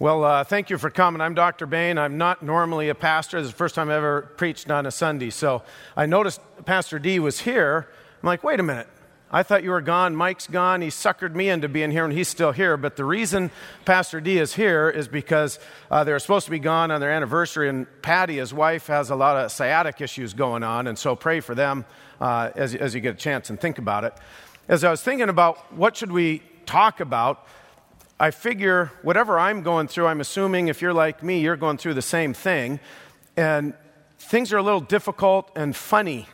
Well, uh, thank you for coming. I'm Dr. Bain. I'm not normally a pastor. This is the first time I've ever preached on a Sunday. So I noticed Pastor D was here. I'm like, wait a minute. I thought you were gone. Mike's gone. He suckered me into being here, and he's still here. But the reason Pastor D is here is because uh, they're supposed to be gone on their anniversary, and Patty, his wife, has a lot of sciatic issues going on. And so pray for them uh, as, as you get a chance and think about it. As I was thinking about what should we talk about, I figure whatever I'm going through, I'm assuming if you're like me, you're going through the same thing. And things are a little difficult and funny,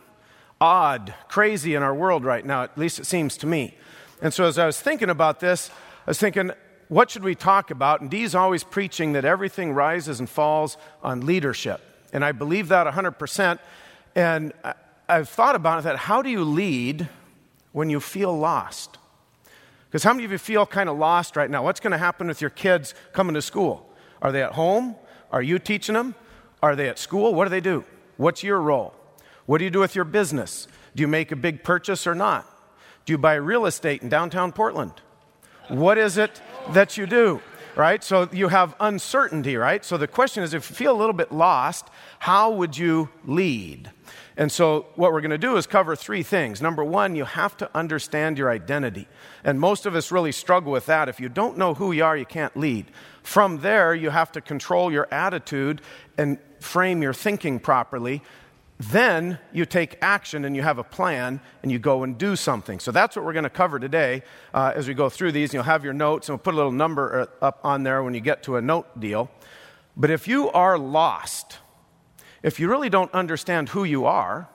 odd, crazy in our world right now, at least it seems to me. And so as I was thinking about this, I was thinking, what should we talk about? And Dee's always preaching that everything rises and falls on leadership. And I believe that 100%. And I've thought about it that. How do you lead when you feel lost? Because how many of you feel kind of lost right now? What's going to happen with your kids coming to school? Are they at home? Are you teaching them? Are they at school? What do they do? What's your role? What do you do with your business? Do you make a big purchase or not? Do you buy real estate in downtown Portland? What is it that you do? Right? So you have uncertainty, right? So the question is if you feel a little bit lost, how would you lead? And so, what we're going to do is cover three things. Number one, you have to understand your identity. And most of us really struggle with that. If you don't know who you are, you can't lead. From there, you have to control your attitude and frame your thinking properly. Then you take action and you have a plan and you go and do something. So that's what we're going to cover today uh, as we go through these. You'll have your notes and we'll put a little number uh, up on there when you get to a note deal. But if you are lost, if you really don't understand who you are,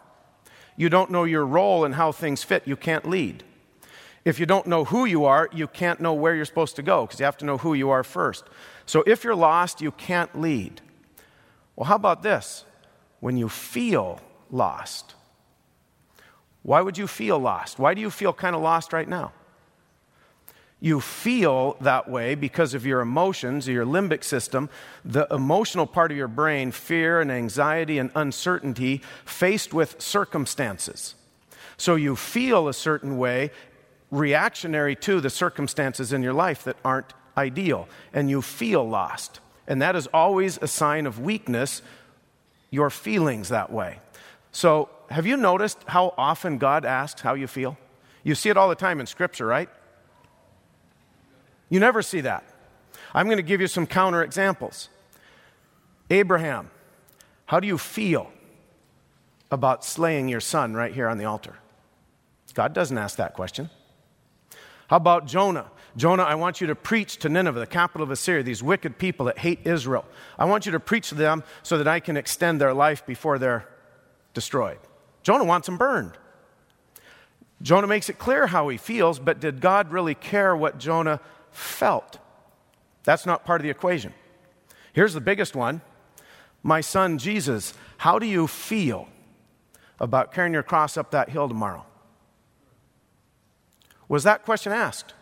you don't know your role and how things fit, you can't lead. If you don't know who you are, you can't know where you're supposed to go because you have to know who you are first. So if you're lost, you can't lead. Well, how about this? When you feel lost, why would you feel lost? Why do you feel kind of lost right now? You feel that way because of your emotions, your limbic system, the emotional part of your brain, fear and anxiety and uncertainty faced with circumstances. So you feel a certain way, reactionary to the circumstances in your life that aren't ideal, and you feel lost. And that is always a sign of weakness, your feelings that way. So, have you noticed how often God asks how you feel? You see it all the time in Scripture, right? You never see that. I'm going to give you some counter examples. Abraham, how do you feel about slaying your son right here on the altar? God doesn't ask that question. How about Jonah? Jonah, I want you to preach to Nineveh, the capital of Assyria, these wicked people that hate Israel. I want you to preach to them so that I can extend their life before they're destroyed. Jonah wants them burned. Jonah makes it clear how he feels, but did God really care what Jonah felt. That's not part of the equation. Here's the biggest one My son Jesus, how do you feel about carrying your cross up that hill tomorrow? Was that question asked?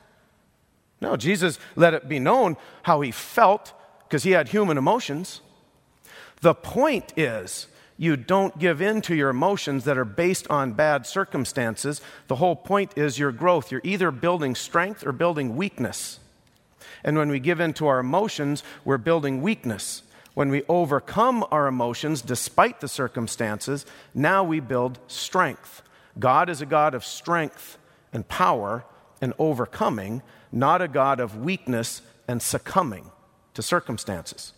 No, Jesus let it be known how he felt because he had human emotions. The point is, you don't give in to your emotions that are based on bad circumstances. The whole point is your growth. You're either building strength or building weakness. And when we give in to our emotions, we're building weakness. When we overcome our emotions despite the circumstances, now we build strength. God is a God of strength and power and overcoming, not a God of weakness and succumbing to circumstances.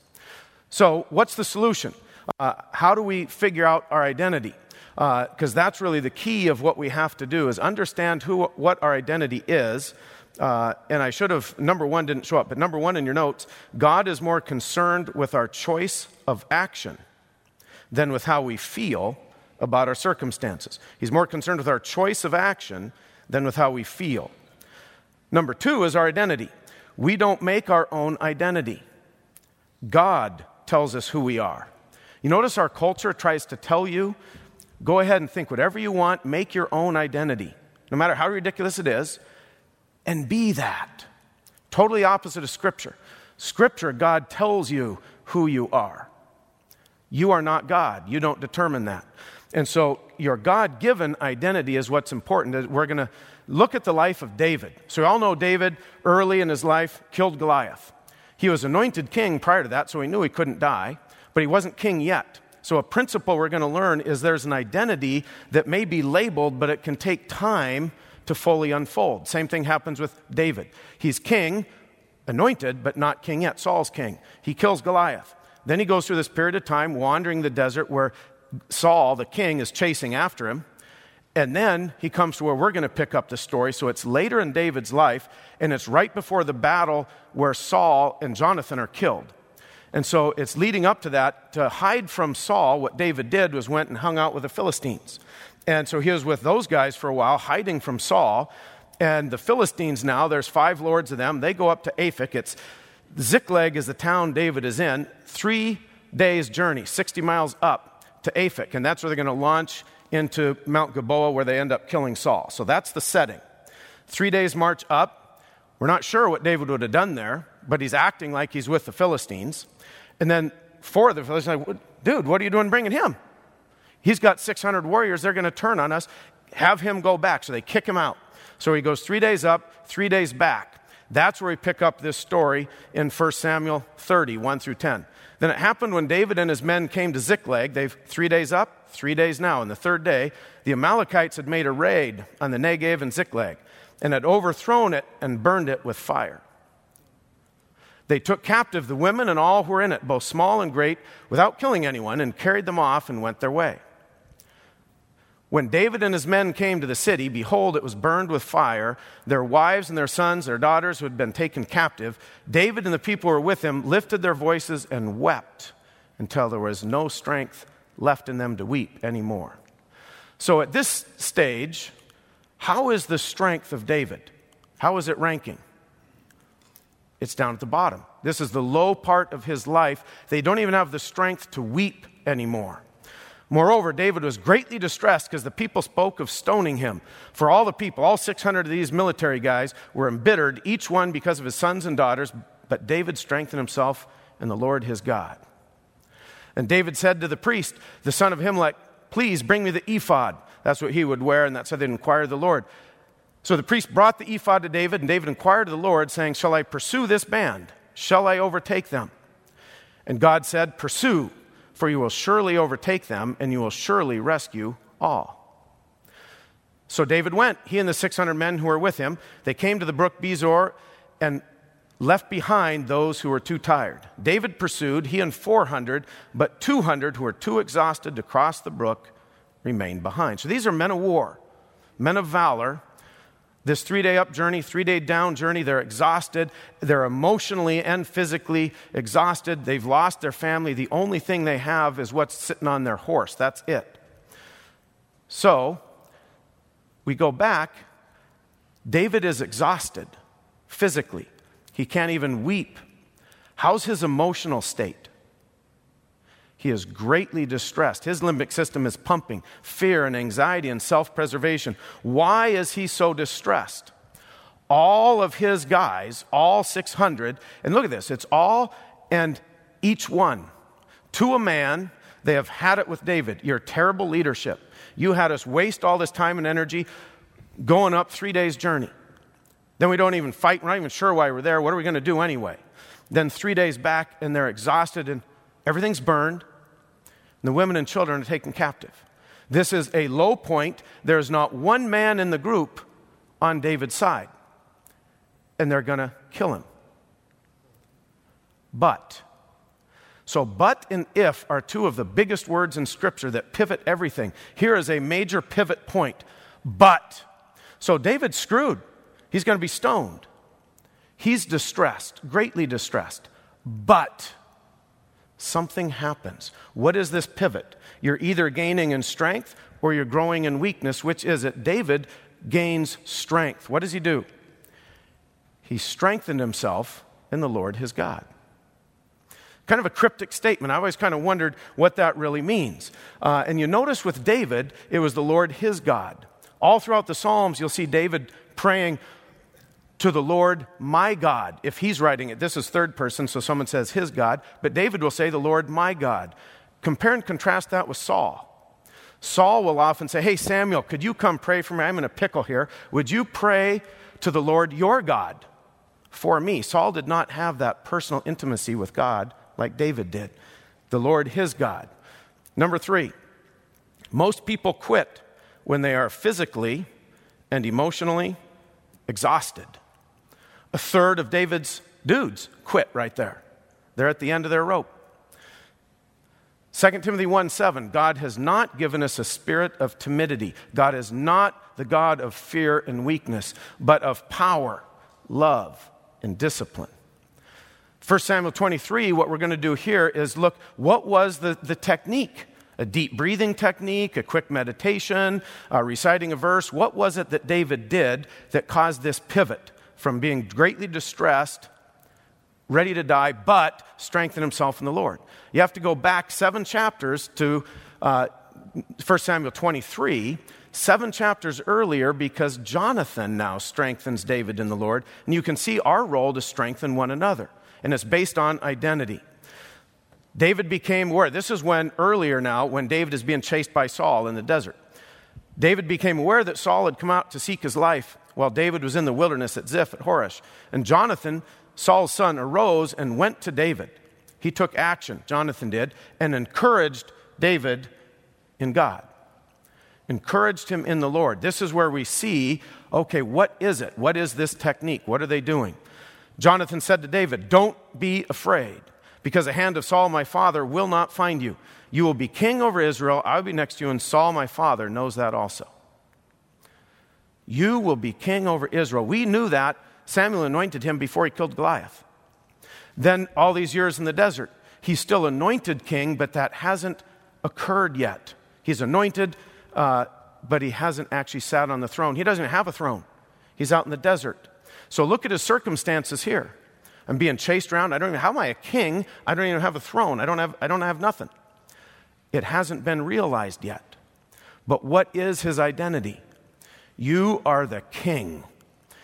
So, what's the solution? Uh, how do we figure out our identity? Because uh, that's really the key of what we have to do is understand who, what our identity is. Uh, and I should have, number one didn't show up, but number one in your notes, God is more concerned with our choice of action than with how we feel about our circumstances. He's more concerned with our choice of action than with how we feel. Number two is our identity. We don't make our own identity, God tells us who we are. You notice our culture tries to tell you go ahead and think whatever you want, make your own identity, no matter how ridiculous it is, and be that. Totally opposite of Scripture. Scripture, God tells you who you are. You are not God, you don't determine that. And so, your God given identity is what's important. We're going to look at the life of David. So, we all know David early in his life killed Goliath. He was anointed king prior to that, so he knew he couldn't die, but he wasn't king yet. So, a principle we're going to learn is there's an identity that may be labeled, but it can take time to fully unfold. Same thing happens with David. He's king, anointed, but not king yet. Saul's king. He kills Goliath. Then he goes through this period of time wandering the desert where Saul, the king, is chasing after him. And then he comes to where we're going to pick up the story. So it's later in David's life, and it's right before the battle where Saul and Jonathan are killed. And so it's leading up to that. To hide from Saul, what David did was went and hung out with the Philistines. And so he was with those guys for a while, hiding from Saul. And the Philistines now, there's five lords of them. They go up to Aphek. It's Ziklag is the town David is in. Three days' journey, 60 miles up to Aphek. And that's where they're going to launch into Mount Gilboa, where they end up killing Saul. So that's the setting. Three days' march up. We're not sure what David would have done there, but he's acting like he's with the Philistines. And then four of the Philistines like, dude, what are you doing bringing him? He's got 600 warriors. They're going to turn on us. Have him go back. So they kick him out. So he goes three days up, three days back. That's where we pick up this story in 1 Samuel 30, 1 through 10. Then it happened when David and his men came to Ziklag. They've three days up, three days now. And the third day, the Amalekites had made a raid on the Negev and Ziklag and had overthrown it and burned it with fire. They took captive the women and all who were in it, both small and great, without killing anyone, and carried them off and went their way. When David and his men came to the city, behold, it was burned with fire. Their wives and their sons, their daughters who had been taken captive, David and the people who were with him lifted their voices and wept until there was no strength left in them to weep anymore. So at this stage, how is the strength of David? How is it ranking? It's down at the bottom. This is the low part of his life. They don't even have the strength to weep anymore. Moreover, David was greatly distressed because the people spoke of stoning him. For all the people, all 600 of these military guys, were embittered, each one because of his sons and daughters, but David strengthened himself in the Lord his God. And David said to the priest, the son of Ahimelech, Please bring me the ephod. That's what he would wear, and that's how they'd inquired the Lord. So the priest brought the ephod to David, and David inquired of the Lord, saying, Shall I pursue this band? Shall I overtake them? And God said, Pursue, for you will surely overtake them, and you will surely rescue all. So David went, he and the 600 men who were with him. They came to the brook Besor and left behind those who were too tired. David pursued, he and 400, but 200 who were too exhausted to cross the brook remained behind. So these are men of war, men of valor this three day up journey, three day down journey, they're exhausted. They're emotionally and physically exhausted. They've lost their family. The only thing they have is what's sitting on their horse. That's it. So, we go back. David is exhausted physically, he can't even weep. How's his emotional state? He is greatly distressed. His limbic system is pumping fear and anxiety and self preservation. Why is he so distressed? All of his guys, all 600, and look at this, it's all and each one. To a man, they have had it with David. Your terrible leadership. You had us waste all this time and energy going up three days' journey. Then we don't even fight. We're not even sure why we're there. What are we going to do anyway? Then three days back, and they're exhausted and everything's burned. The women and children are taken captive. This is a low point. There's not one man in the group on David's side, and they're going to kill him. But, so but and if are two of the biggest words in Scripture that pivot everything. Here is a major pivot point. But. So David's screwed. He's going to be stoned. He's distressed, greatly distressed. But something happens. What is this pivot? You're either gaining in strength or you're growing in weakness. Which is it? David gains strength. What does he do? He strengthened himself in the Lord his God. Kind of a cryptic statement. I always kind of wondered what that really means. Uh, and you notice with David, it was the Lord his God. All throughout the Psalms, you'll see David praying, to the Lord my God. If he's writing it, this is third person, so someone says his God, but David will say the Lord my God. Compare and contrast that with Saul. Saul will often say, Hey, Samuel, could you come pray for me? I'm in a pickle here. Would you pray to the Lord your God? for me. Saul did not have that personal intimacy with God like David did, the Lord his God. Number three, most people quit when they are physically and emotionally exhausted. A third of David's dudes quit right there. They're at the end of their rope. 2 Timothy 1 7, God has not given us a spirit of timidity. God is not the God of fear and weakness, but of power, love, and discipline. 1 Samuel 23, what we're going to do here is look, what was the, the technique? A deep breathing technique, a quick meditation, uh, reciting a verse. What was it that David did that caused this pivot from being greatly distressed ready to die, but strengthen himself in the Lord. You have to go back seven chapters to uh, 1 Samuel 23, seven chapters earlier, because Jonathan now strengthens David in the Lord. And you can see our role to strengthen one another. And it's based on identity. David became aware. This is when, earlier now, when David is being chased by Saul in the desert. David became aware that Saul had come out to seek his life while David was in the wilderness at Ziph at Horesh. And Jonathan Saul's son arose and went to David. He took action, Jonathan did, and encouraged David in God. Encouraged him in the Lord. This is where we see okay, what is it? What is this technique? What are they doing? Jonathan said to David, Don't be afraid, because the hand of Saul my father will not find you. You will be king over Israel. I will be next to you, and Saul my father knows that also. You will be king over Israel. We knew that Samuel anointed him before he killed Goliath. Then, all these years in the desert, he's still anointed king, but that hasn't occurred yet. He's anointed, uh, but he hasn't actually sat on the throne. He doesn't have a throne, he's out in the desert. So, look at his circumstances here. I'm being chased around. I don't even, how am I a king? I don't even have a throne. I don't have, I don't have nothing. It hasn't been realized yet. But what is his identity? You are the king.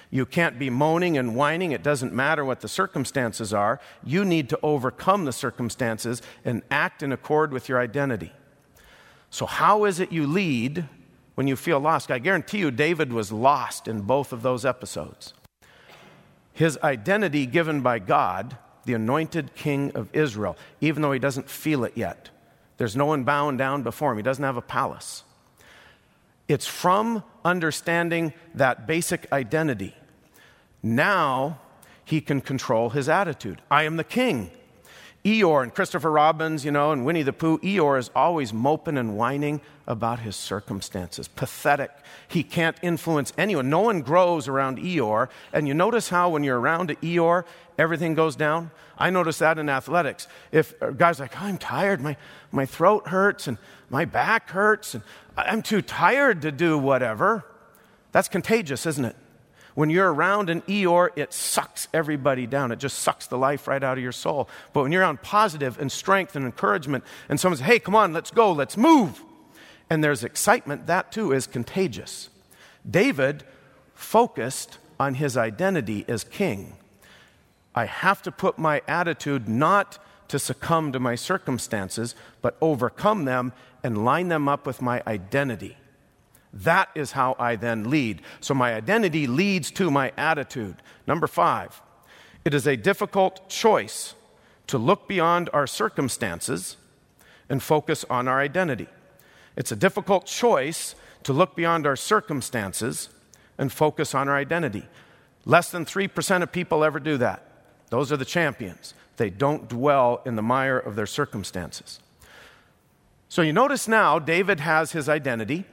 You can't be moaning and whining. It doesn't matter what the circumstances are. You need to overcome the circumstances and act in accord with your identity. So, how is it you lead when you feel lost? I guarantee you, David was lost in both of those episodes. His identity given by God, the anointed king of Israel, even though he doesn't feel it yet. There's no one bowing down before him, he doesn't have a palace. It's from understanding that basic identity now he can control his attitude. I am the king. Eeyore and Christopher Robins, you know, and Winnie the Pooh, Eeyore is always moping and whining about his circumstances. Pathetic. He can't influence anyone. No one grows around Eeyore. And you notice how when you're around Eeyore, everything goes down? I notice that in athletics. If a guy's like, oh, I'm tired, my, my throat hurts and my back hurts, and I'm too tired to do whatever, that's contagious, isn't it? When you're around an Eeyore, it sucks everybody down. It just sucks the life right out of your soul. But when you're around positive and strength and encouragement, and someone says, hey, come on, let's go, let's move, and there's excitement, that too is contagious. David focused on his identity as king. I have to put my attitude not to succumb to my circumstances, but overcome them and line them up with my identity. That is how I then lead. So my identity leads to my attitude. Number five, it is a difficult choice to look beyond our circumstances and focus on our identity. It's a difficult choice to look beyond our circumstances and focus on our identity. Less than 3% of people ever do that. Those are the champions. They don't dwell in the mire of their circumstances. So you notice now, David has his identity.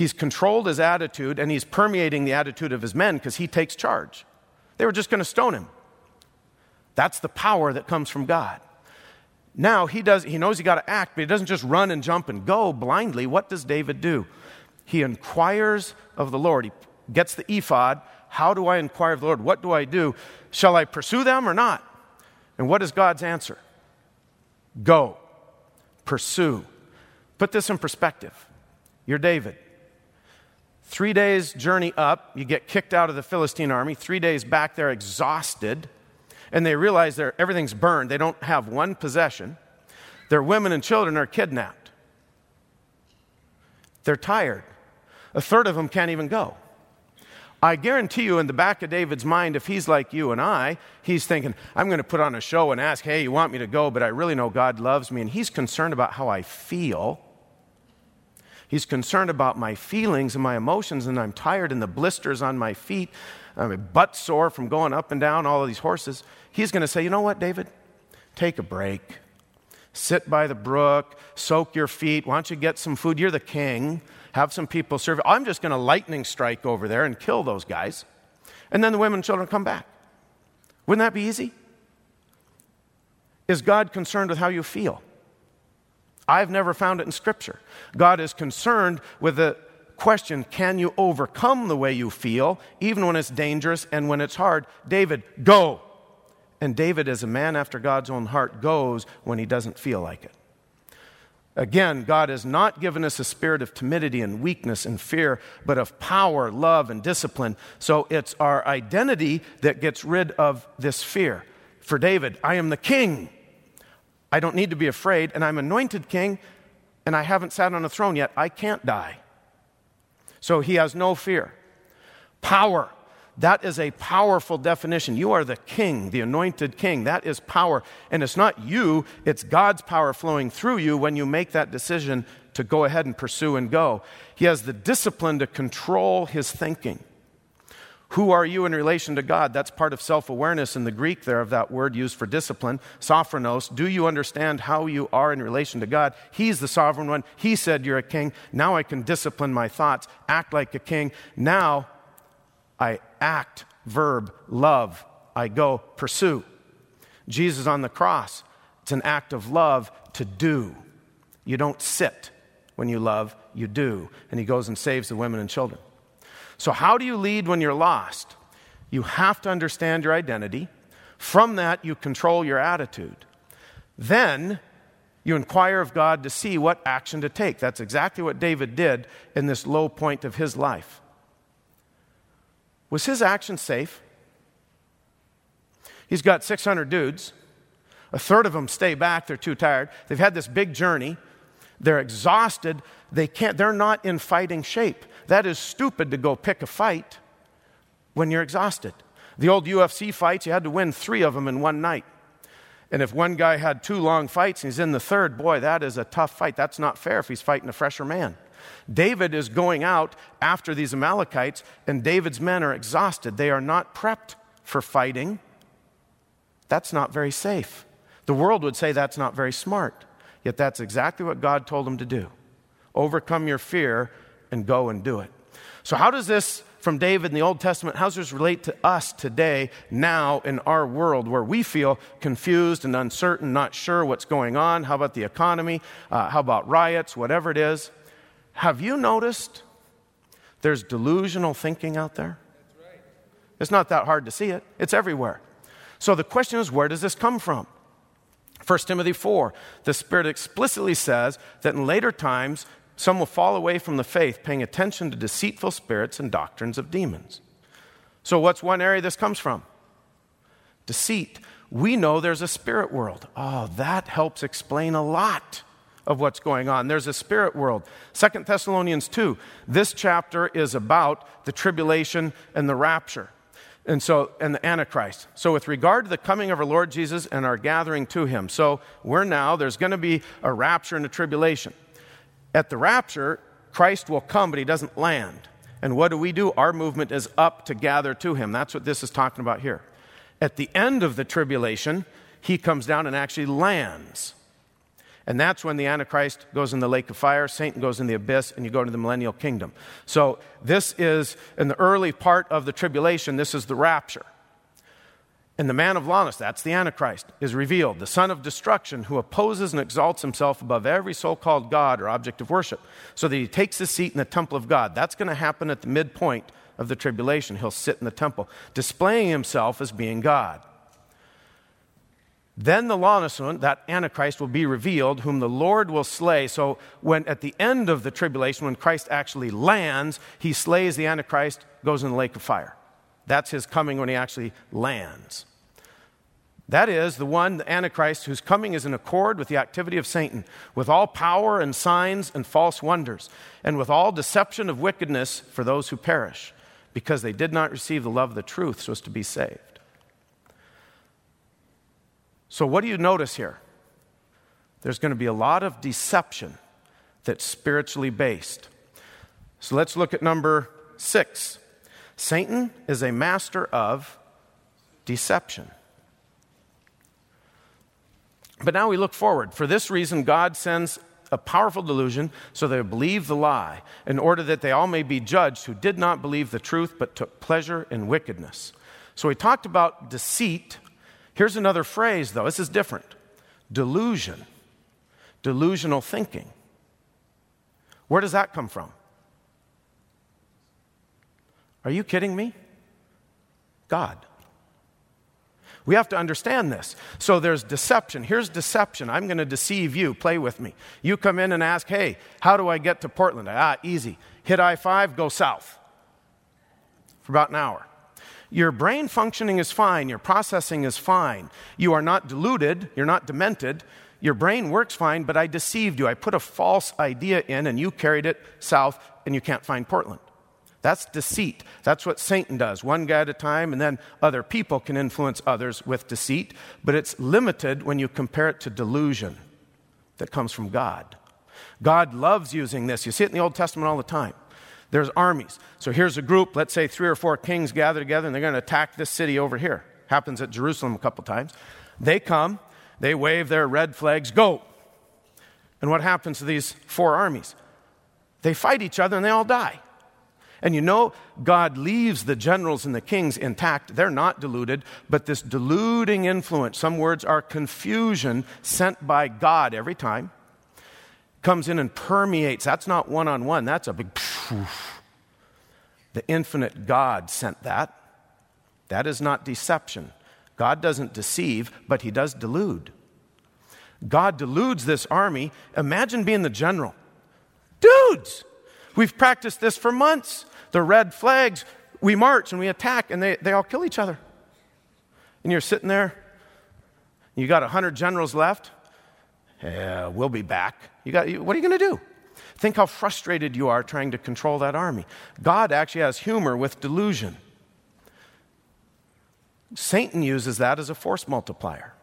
He's controlled his attitude and he's permeating the attitude of his men because he takes charge. They were just going to stone him. That's the power that comes from God. Now he does he knows he got to act, but he doesn't just run and jump and go blindly. What does David do? He inquires of the Lord. He gets the ephod. How do I inquire of the Lord? What do I do? Shall I pursue them or not? And what is God's answer? Go. Pursue. Put this in perspective. You're David. Three days' journey up, you get kicked out of the Philistine army. Three days back, they're exhausted, and they realize everything's burned. They don't have one possession. Their women and children are kidnapped. They're tired. A third of them can't even go. I guarantee you, in the back of David's mind, if he's like you and I, he's thinking, I'm going to put on a show and ask, hey, you want me to go, but I really know God loves me. And he's concerned about how I feel. He's concerned about my feelings and my emotions, and I'm tired and the blisters on my feet, I'm a butt sore from going up and down all of these horses. He's going to say, you know what, David? Take a break. Sit by the brook, soak your feet. Why don't you get some food? You're the king have some people serve. I'm just going to lightning strike over there and kill those guys. And then the women and children come back. Wouldn't that be easy? Is God concerned with how you feel? I've never found it in Scripture. God is concerned with the question can you overcome the way you feel, even when it's dangerous and when it's hard? David, go. And David, as a man after God's own heart, goes when he doesn't feel like it. Again, God has not given us a spirit of timidity and weakness and fear, but of power, love, and discipline. So it's our identity that gets rid of this fear. For David, I am the king. I don't need to be afraid, and I'm anointed king, and I haven't sat on a throne yet. I can't die. So he has no fear. Power. That is a powerful definition. You are the king, the anointed king. That is power. And it's not you, it's God's power flowing through you when you make that decision to go ahead and pursue and go. He has the discipline to control his thinking. Who are you in relation to God? That's part of self awareness in the Greek there of that word used for discipline, sophronos. Do you understand how you are in relation to God? He's the sovereign one. He said you're a king. Now I can discipline my thoughts, act like a king. Now I act, verb, love. I go, pursue. Jesus on the cross, it's an act of love to do. You don't sit when you love, you do. And he goes and saves the women and children. So, how do you lead when you're lost? You have to understand your identity. From that, you control your attitude. Then, you inquire of God to see what action to take. That's exactly what David did in this low point of his life. Was his action safe? He's got 600 dudes. A third of them stay back, they're too tired. They've had this big journey. They're exhausted. They can't, they're not in fighting shape. That is stupid to go pick a fight when you're exhausted. The old UFC fights, you had to win three of them in one night. And if one guy had two long fights and he's in the third, boy, that is a tough fight. That's not fair if he's fighting a fresher man. David is going out after these Amalekites, and David's men are exhausted. They are not prepped for fighting. That's not very safe. The world would say that's not very smart. Yet that's exactly what God told him to do. Overcome your fear and go and do it. So, how does this from David in the Old Testament, how does this relate to us today, now in our world where we feel confused and uncertain, not sure what's going on? How about the economy? Uh, how about riots? Whatever it is. Have you noticed there's delusional thinking out there? It's not that hard to see it, it's everywhere. So the question is where does this come from? 1 Timothy 4, the Spirit explicitly says that in later times, some will fall away from the faith, paying attention to deceitful spirits and doctrines of demons. So, what's one area this comes from? Deceit. We know there's a spirit world. Oh, that helps explain a lot of what's going on. There's a spirit world. Second Thessalonians 2, this chapter is about the tribulation and the rapture. And so, and the Antichrist. So, with regard to the coming of our Lord Jesus and our gathering to him, so we're now, there's going to be a rapture and a tribulation. At the rapture, Christ will come, but he doesn't land. And what do we do? Our movement is up to gather to him. That's what this is talking about here. At the end of the tribulation, he comes down and actually lands. And that's when the Antichrist goes in the lake of fire, Satan goes in the abyss, and you go to the millennial kingdom. So, this is in the early part of the tribulation, this is the rapture. And the man of lawlessness, that's the Antichrist, is revealed, the son of destruction, who opposes and exalts himself above every so called God or object of worship, so that he takes his seat in the temple of God. That's going to happen at the midpoint of the tribulation. He'll sit in the temple, displaying himself as being God. Then the lawless one, that Antichrist, will be revealed, whom the Lord will slay. So, when at the end of the tribulation, when Christ actually lands, he slays the Antichrist, goes in the lake of fire. That's his coming when he actually lands. That is the one, the Antichrist, whose coming is in accord with the activity of Satan, with all power and signs and false wonders, and with all deception of wickedness for those who perish because they did not receive the love of the truth so as to be saved. So, what do you notice here? There's going to be a lot of deception that's spiritually based. So, let's look at number six Satan is a master of deception. But now we look forward. For this reason, God sends a powerful delusion so they believe the lie, in order that they all may be judged who did not believe the truth but took pleasure in wickedness. So we talked about deceit. Here's another phrase, though. This is different delusion, delusional thinking. Where does that come from? Are you kidding me? God. We have to understand this. So there's deception. Here's deception. I'm going to deceive you. Play with me. You come in and ask, hey, how do I get to Portland? Ah, easy. Hit I 5, go south for about an hour. Your brain functioning is fine. Your processing is fine. You are not deluded. You're not demented. Your brain works fine, but I deceived you. I put a false idea in and you carried it south and you can't find Portland. That's deceit. That's what Satan does, one guy at a time, and then other people can influence others with deceit, but it's limited when you compare it to delusion that comes from God. God loves using this. You see it in the Old Testament all the time. There's armies. So here's a group, let's say three or four kings gather together, and they're going to attack this city over here. Happens at Jerusalem a couple times. They come, they wave their red flags, go. And what happens to these four armies? They fight each other and they all die. And you know, God leaves the generals and the kings intact. They're not deluded, but this deluding influence, some words are confusion sent by God every time, comes in and permeates. That's not one on one, that's a big. The infinite God sent that. That is not deception. God doesn't deceive, but he does delude. God deludes this army. Imagine being the general. Dudes, we've practiced this for months the red flags, we march and we attack, and they, they all kill each other. And you're sitting there, you got 100 generals left. Yeah, we'll be back. You got, what are you going to do? Think how frustrated you are trying to control that army. God actually has humor with delusion. Satan uses that as a force multiplier.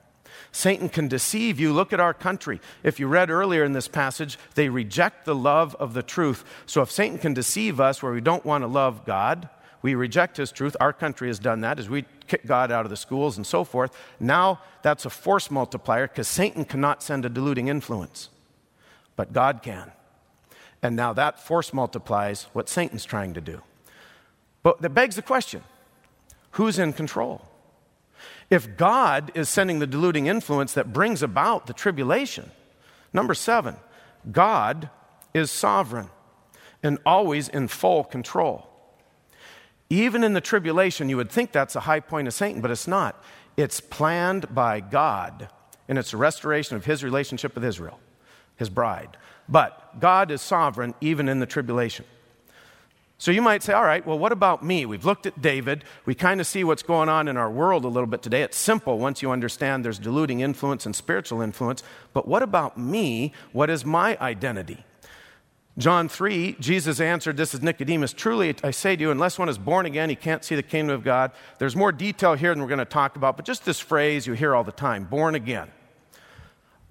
Satan can deceive you. Look at our country. If you read earlier in this passage, they reject the love of the truth. So if Satan can deceive us where we don't want to love God, we reject his truth. Our country has done that as we kick God out of the schools and so forth. Now that's a force multiplier because Satan cannot send a deluding influence, but God can. And now that force multiplies what Satan's trying to do. But that begs the question who's in control? If God is sending the deluding influence that brings about the tribulation, number seven, God is sovereign and always in full control. Even in the tribulation, you would think that's a high point of Satan, but it's not. It's planned by God, and it's a restoration of his relationship with Israel, his bride. But God is sovereign even in the tribulation. So you might say, all right, well, what about me? We've looked at David. We kind of see what's going on in our world a little bit today. It's simple once you understand there's deluding influence and spiritual influence. But what about me? What is my identity? John 3, Jesus answered, This is Nicodemus. Truly, I say to you, unless one is born again, he can't see the kingdom of God. There's more detail here than we're going to talk about, but just this phrase you hear all the time born again.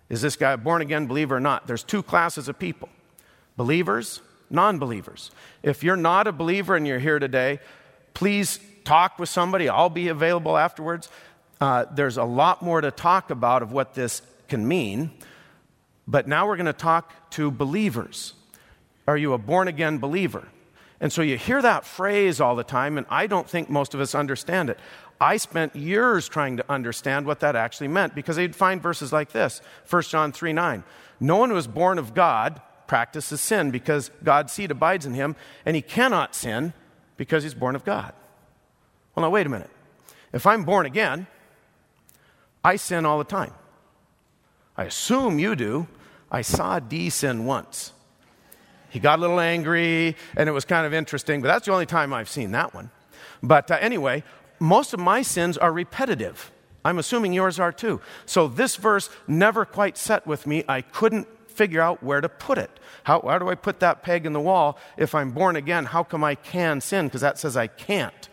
Is this guy a born again believer or not? There's two classes of people believers non believers. If you're not a believer and you're here today, please talk with somebody. I'll be available afterwards. Uh, there's a lot more to talk about of what this can mean. But now we're going to talk to believers. Are you a born again believer? And so you hear that phrase all the time, and I don't think most of us understand it. I spent years trying to understand what that actually meant because they'd find verses like this 1 John 3 9. No one who is born of God practices sin because God's seed abides in him, and he cannot sin because he's born of God. Well, now, wait a minute. If I'm born again, I sin all the time. I assume you do. I saw D sin once. He got a little angry, and it was kind of interesting, but that's the only time I've seen that one. But uh, anyway, most of my sins are repetitive. I'm assuming yours are too. So this verse never quite set with me. I couldn't figure out where to put it. How, how do I put that peg in the wall? If I'm born again, how come I can sin? Because that says I can't.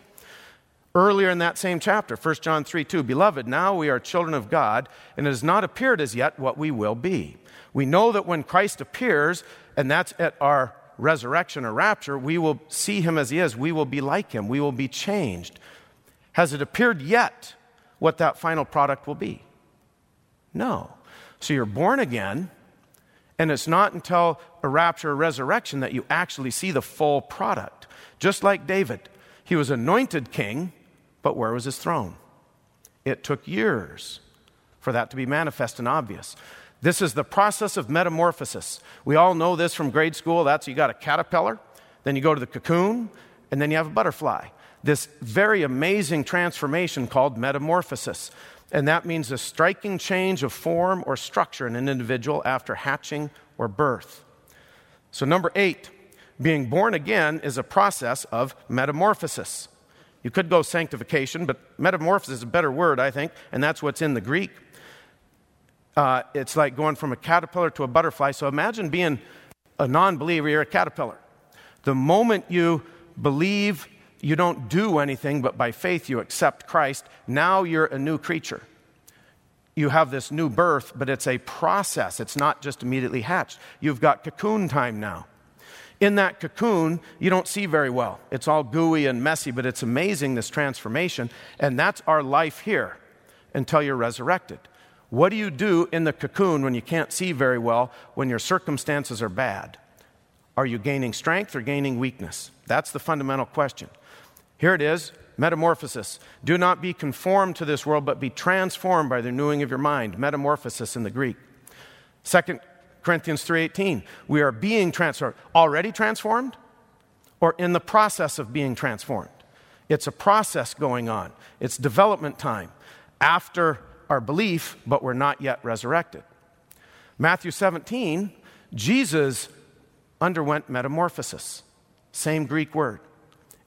Earlier in that same chapter, 1 John 3 2, Beloved, now we are children of God, and it has not appeared as yet what we will be. We know that when Christ appears, and that's at our resurrection or rapture, we will see him as he is. We will be like him. We will be changed. Has it appeared yet what that final product will be? No. So you're born again, and it's not until a rapture or resurrection that you actually see the full product. Just like David, he was anointed king, but where was his throne? It took years for that to be manifest and obvious. This is the process of metamorphosis. We all know this from grade school. That's you got a caterpillar, then you go to the cocoon, and then you have a butterfly. This very amazing transformation called metamorphosis. And that means a striking change of form or structure in an individual after hatching or birth. So, number eight, being born again is a process of metamorphosis. You could go sanctification, but metamorphosis is a better word, I think, and that's what's in the Greek uh, it's like going from a caterpillar to a butterfly. So imagine being a non believer, you're a caterpillar. The moment you believe, you don't do anything, but by faith you accept Christ, now you're a new creature. You have this new birth, but it's a process. It's not just immediately hatched. You've got cocoon time now. In that cocoon, you don't see very well. It's all gooey and messy, but it's amazing this transformation. And that's our life here until you're resurrected. What do you do in the cocoon when you can't see very well, when your circumstances are bad? Are you gaining strength or gaining weakness? That's the fundamental question. Here it is metamorphosis. Do not be conformed to this world, but be transformed by the renewing of your mind. Metamorphosis in the Greek. 2 Corinthians 3:18. We are being transformed. Already transformed or in the process of being transformed? It's a process going on. It's development time. After our belief, but we're not yet resurrected. Matthew 17, Jesus underwent metamorphosis, same Greek word,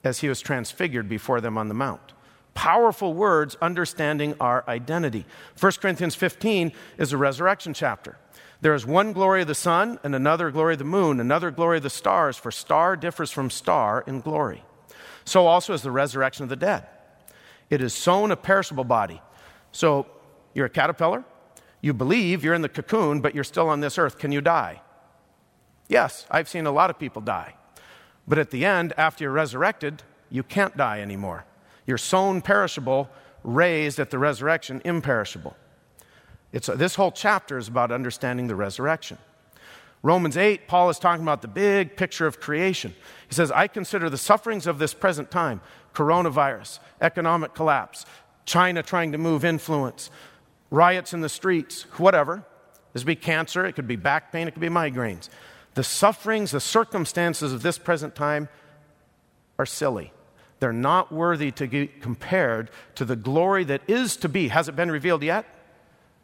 as he was transfigured before them on the Mount. Powerful words understanding our identity. 1 Corinthians 15 is a resurrection chapter. There is one glory of the sun and another glory of the moon, another glory of the stars, for star differs from star in glory. So also is the resurrection of the dead. It is sown a perishable body. So you're a caterpillar. You believe you're in the cocoon, but you're still on this earth. Can you die? Yes, I've seen a lot of people die. But at the end, after you're resurrected, you can't die anymore. You're sown perishable, raised at the resurrection imperishable. It's, this whole chapter is about understanding the resurrection. Romans 8, Paul is talking about the big picture of creation. He says, I consider the sufferings of this present time coronavirus, economic collapse, China trying to move influence, riots in the streets, whatever. This could be cancer, it could be back pain, it could be migraines. The sufferings, the circumstances of this present time are silly. They're not worthy to be compared to the glory that is to be. Has it been revealed yet?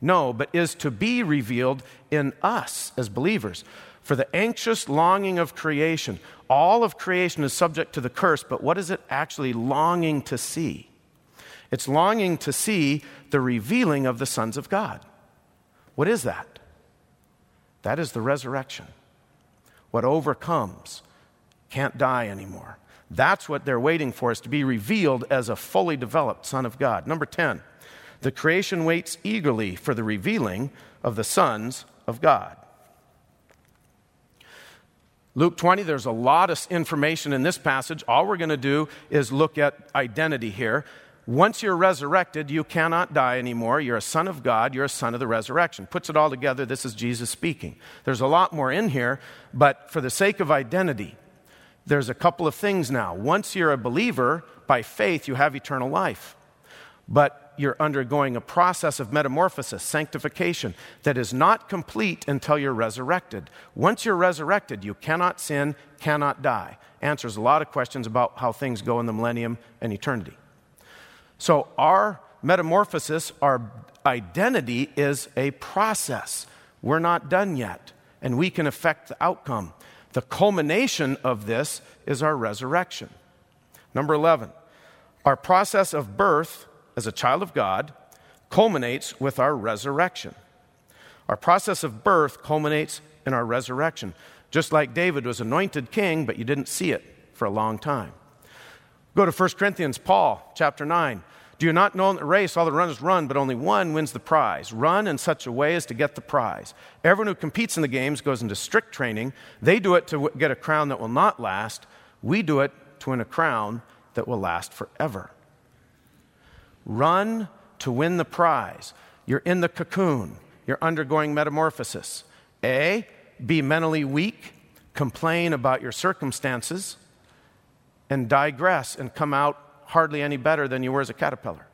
No, but is to be revealed in us as believers. For the anxious longing of creation, all of creation is subject to the curse, but what is it actually longing to see? It's longing to see the revealing of the sons of God. What is that? That is the resurrection. What overcomes can't die anymore. That's what they're waiting for, is to be revealed as a fully developed Son of God. Number 10, the creation waits eagerly for the revealing of the sons of God. Luke 20, there's a lot of information in this passage. All we're going to do is look at identity here. Once you're resurrected, you cannot die anymore. You're a son of God. You're a son of the resurrection. Puts it all together. This is Jesus speaking. There's a lot more in here, but for the sake of identity, there's a couple of things now. Once you're a believer, by faith, you have eternal life. But you're undergoing a process of metamorphosis, sanctification, that is not complete until you're resurrected. Once you're resurrected, you cannot sin, cannot die. Answers a lot of questions about how things go in the millennium and eternity. So, our metamorphosis, our identity is a process. We're not done yet, and we can affect the outcome. The culmination of this is our resurrection. Number 11, our process of birth as a child of God culminates with our resurrection. Our process of birth culminates in our resurrection. Just like David was anointed king, but you didn't see it for a long time. Go to 1 Corinthians, Paul, chapter 9. Do you not know in the race all the runners run, but only one wins the prize? Run in such a way as to get the prize. Everyone who competes in the games goes into strict training. They do it to get a crown that will not last. We do it to win a crown that will last forever. Run to win the prize. You're in the cocoon, you're undergoing metamorphosis. A, be mentally weak, complain about your circumstances, and digress and come out hardly any better than you were as a caterpillar.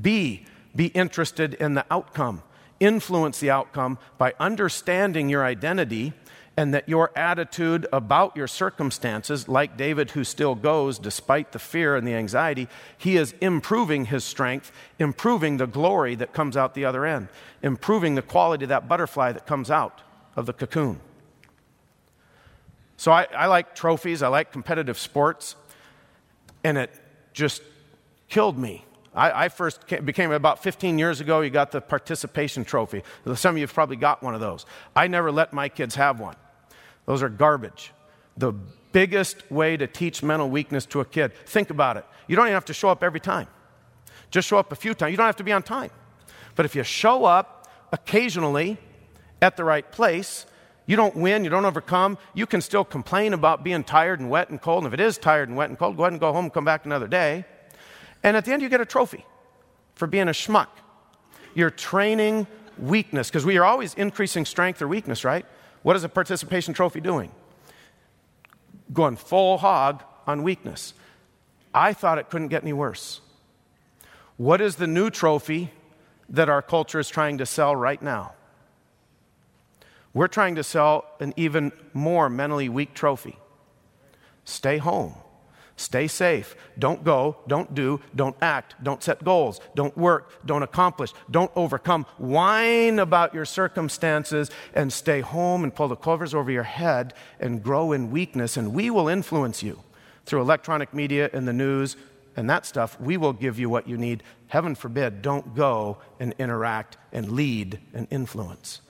B, be interested in the outcome. Influence the outcome by understanding your identity and that your attitude about your circumstances, like David, who still goes despite the fear and the anxiety, he is improving his strength, improving the glory that comes out the other end, improving the quality of that butterfly that comes out of the cocoon. So I, I like trophies, I like competitive sports, and it just killed me. I, I first came, became about 15 years ago, you got the participation trophy. Some of you have probably got one of those. I never let my kids have one. Those are garbage. The biggest way to teach mental weakness to a kid, think about it. You don't even have to show up every time. Just show up a few times. You don't have to be on time. But if you show up occasionally at the right place, you don't win, you don't overcome, you can still complain about being tired and wet and cold. And if it is tired and wet and cold, go ahead and go home and come back another day. And at the end, you get a trophy for being a schmuck. You're training weakness because we are always increasing strength or weakness, right? What is a participation trophy doing? Going full hog on weakness. I thought it couldn't get any worse. What is the new trophy that our culture is trying to sell right now? We're trying to sell an even more mentally weak trophy. Stay home. Stay safe. Don't go, don't do, don't act, don't set goals, don't work, don't accomplish, don't overcome. Whine about your circumstances and stay home and pull the covers over your head and grow in weakness, and we will influence you through electronic media and the news and that stuff. We will give you what you need. Heaven forbid, don't go and interact and lead and influence.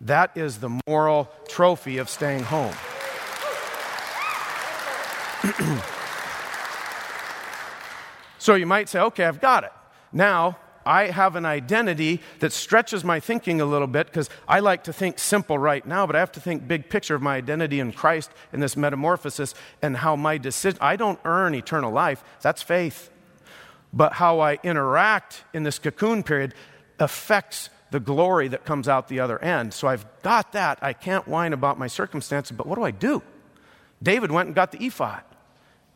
That is the moral trophy of staying home. so you might say, okay, I've got it. Now, I have an identity that stretches my thinking a little bit because I like to think simple right now, but I have to think big picture of my identity in Christ in this metamorphosis and how my decision, I don't earn eternal life. That's faith. But how I interact in this cocoon period affects the glory that comes out the other end. So I've got that. I can't whine about my circumstances, but what do I do? David went and got the ephod,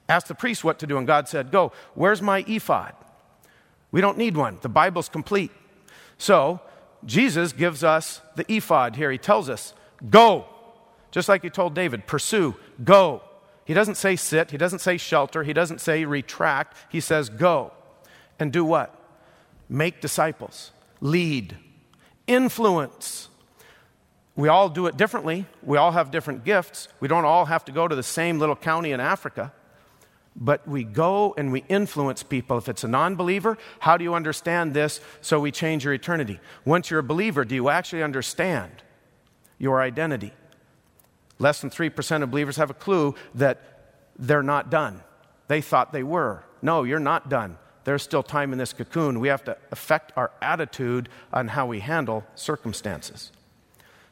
asked the priest what to do, and God said, Go, where's my ephod? We don't need one. The Bible's complete. So Jesus gives us the ephod here. He tells us, Go. Just like he told David, pursue, go. He doesn't say sit, he doesn't say shelter, he doesn't say retract. He says, Go. And do what? Make disciples, lead, influence. We all do it differently. We all have different gifts. We don't all have to go to the same little county in Africa. But we go and we influence people. If it's a non believer, how do you understand this so we change your eternity? Once you're a believer, do you actually understand your identity? Less than 3% of believers have a clue that they're not done. They thought they were. No, you're not done there's still time in this cocoon. We have to affect our attitude on how we handle circumstances.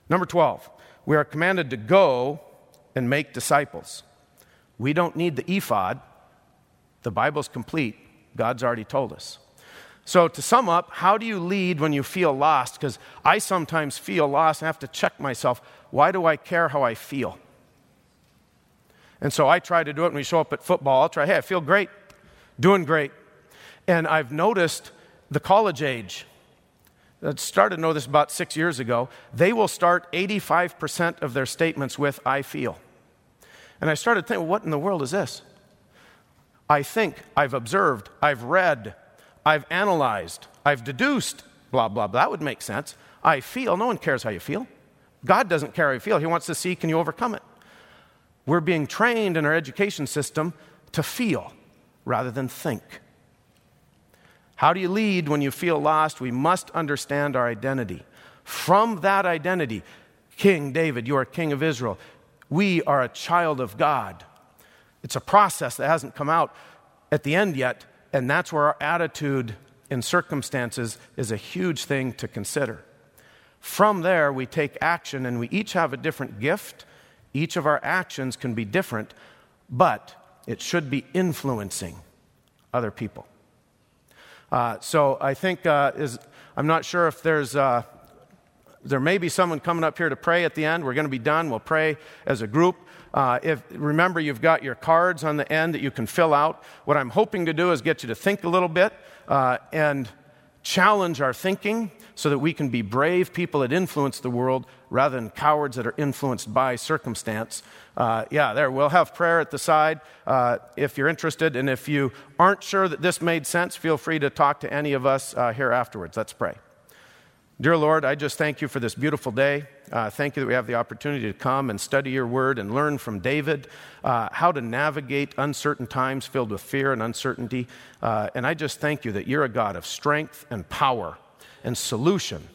Number 12, we are commanded to go and make disciples. We don't need the ephod. The Bible's complete. God's already told us. So, to sum up, how do you lead when you feel lost? Because I sometimes feel lost and have to check myself. Why do I care how I feel? And so I try to do it when we show up at football. I'll try, hey, I feel great, doing great. And I've noticed the college age, I started to know this about six years ago, they will start 85% of their statements with, I feel. And I started thinking, well, what in the world is this? I think, I've observed, I've read, I've analyzed, I've deduced, blah, blah, blah. That would make sense. I feel. No one cares how you feel. God doesn't care how you feel. He wants to see, can you overcome it? We're being trained in our education system to feel rather than think. How do you lead when you feel lost? We must understand our identity. From that identity, King David, you are king of Israel. We are a child of God. It's a process that hasn't come out at the end yet, and that's where our attitude in circumstances is a huge thing to consider. From there, we take action, and we each have a different gift. Each of our actions can be different, but it should be influencing other people. Uh, so I think uh, is I'm not sure if there's uh, there may be someone coming up here to pray at the end. We're going to be done. We'll pray as a group. Uh, if, remember, you've got your cards on the end that you can fill out. What I'm hoping to do is get you to think a little bit uh, and challenge our thinking so that we can be brave people that influence the world rather than cowards that are influenced by circumstance. Uh, yeah, there, we'll have prayer at the side uh, if you're interested. And if you aren't sure that this made sense, feel free to talk to any of us uh, here afterwards. Let's pray. Dear Lord, I just thank you for this beautiful day. Uh, thank you that we have the opportunity to come and study your word and learn from David uh, how to navigate uncertain times filled with fear and uncertainty. Uh, and I just thank you that you're a God of strength and power and solution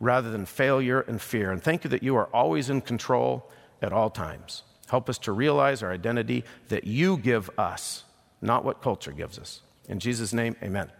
rather than failure and fear. And thank you that you are always in control at all times. Help us to realize our identity that you give us, not what culture gives us. In Jesus' name, amen.